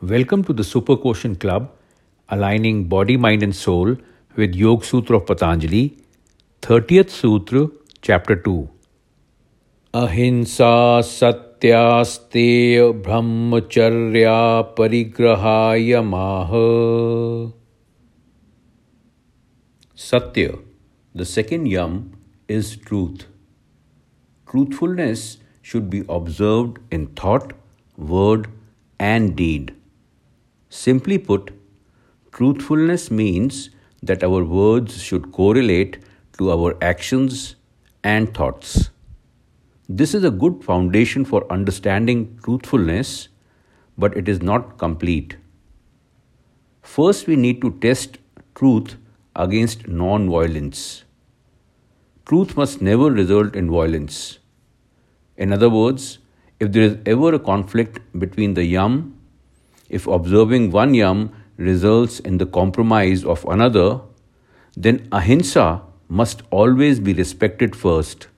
Welcome to the Super Quotient Club, aligning body, mind, and soul with Yog Sutra of Patanjali, 30th Sutra, Chapter 2. Ahimsa Satyaste Brahmacharya Parigraha Yamah. Satya, the second yam, is truth. Truthfulness should be observed in thought, word, and deed. Simply put, truthfulness means that our words should correlate to our actions and thoughts. This is a good foundation for understanding truthfulness, but it is not complete. First, we need to test truth against non violence. Truth must never result in violence. In other words, if there is ever a conflict between the yam if observing one yam results in the compromise of another, then ahimsa must always be respected first.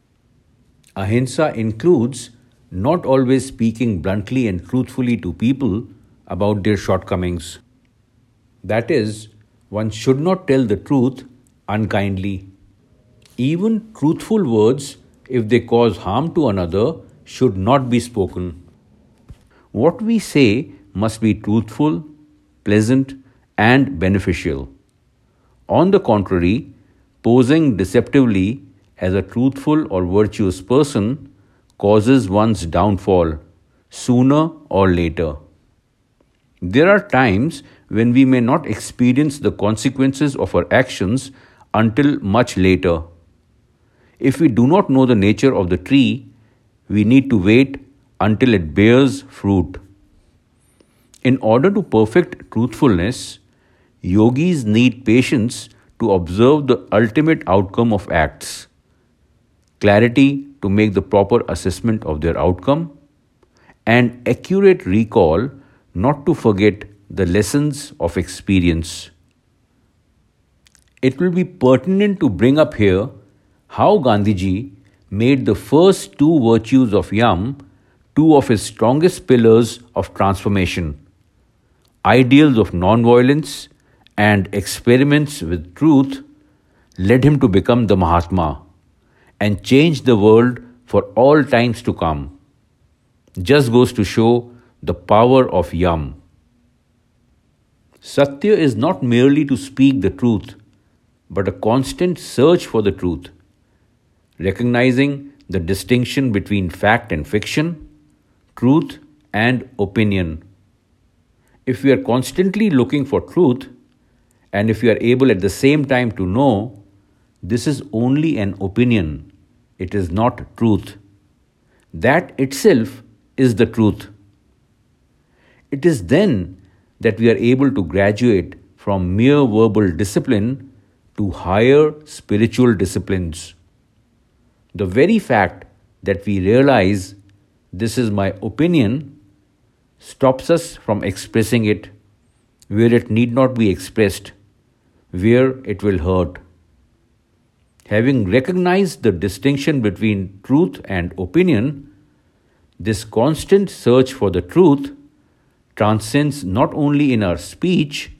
Ahimsa includes not always speaking bluntly and truthfully to people about their shortcomings. That is, one should not tell the truth unkindly. Even truthful words, if they cause harm to another, should not be spoken. What we say must be truthful, pleasant, and beneficial. On the contrary, posing deceptively as a truthful or virtuous person causes one's downfall sooner or later. There are times when we may not experience the consequences of our actions until much later. If we do not know the nature of the tree, we need to wait until it bears fruit. In order to perfect truthfulness, yogis need patience to observe the ultimate outcome of acts, clarity to make the proper assessment of their outcome, and accurate recall not to forget the lessons of experience. It will be pertinent to bring up here how Gandhiji made the first two virtues of Yam two of his strongest pillars of transformation ideals of nonviolence and experiments with truth led him to become the Mahatma and change the world for all times to come. Just goes to show the power of Yam. Satya is not merely to speak the truth, but a constant search for the truth, recognizing the distinction between fact and fiction, truth and opinion if we are constantly looking for truth, and if we are able at the same time to know this is only an opinion, it is not truth, that itself is the truth. It is then that we are able to graduate from mere verbal discipline to higher spiritual disciplines. The very fact that we realize this is my opinion stops us from expressing it where it need not be expressed, where it will hurt. Having recognized the distinction between truth and opinion, this constant search for the truth transcends not only in our speech,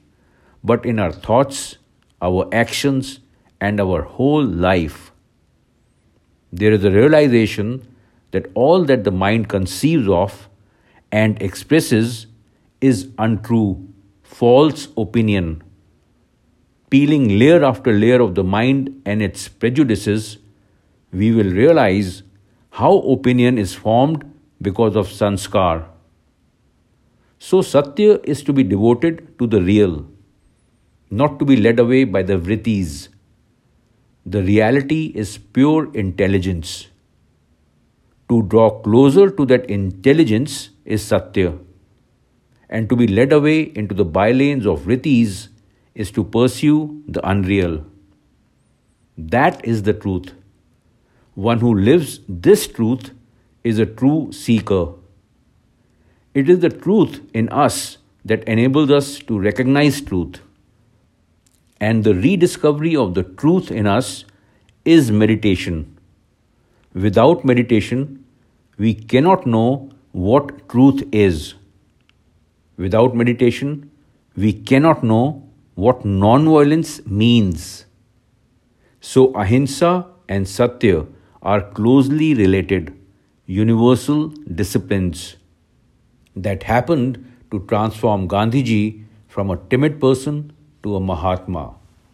but in our thoughts, our actions, and our whole life. There is a realization that all that the mind conceives of and expresses is untrue, false opinion. Peeling layer after layer of the mind and its prejudices, we will realize how opinion is formed because of sanskar. So, Satya is to be devoted to the real, not to be led away by the vrittis. The reality is pure intelligence. To draw closer to that intelligence is Satya. And to be led away into the bylanes of Vrittis is to pursue the unreal. That is the truth. One who lives this truth is a true seeker. It is the truth in us that enables us to recognize truth. And the rediscovery of the truth in us is meditation. Without meditation, we cannot know what truth is. Without meditation, we cannot know what non-violence means. So ahimsa and satya are closely related, universal disciplines that happened to transform Gandhiji from a timid person to a Mahatma.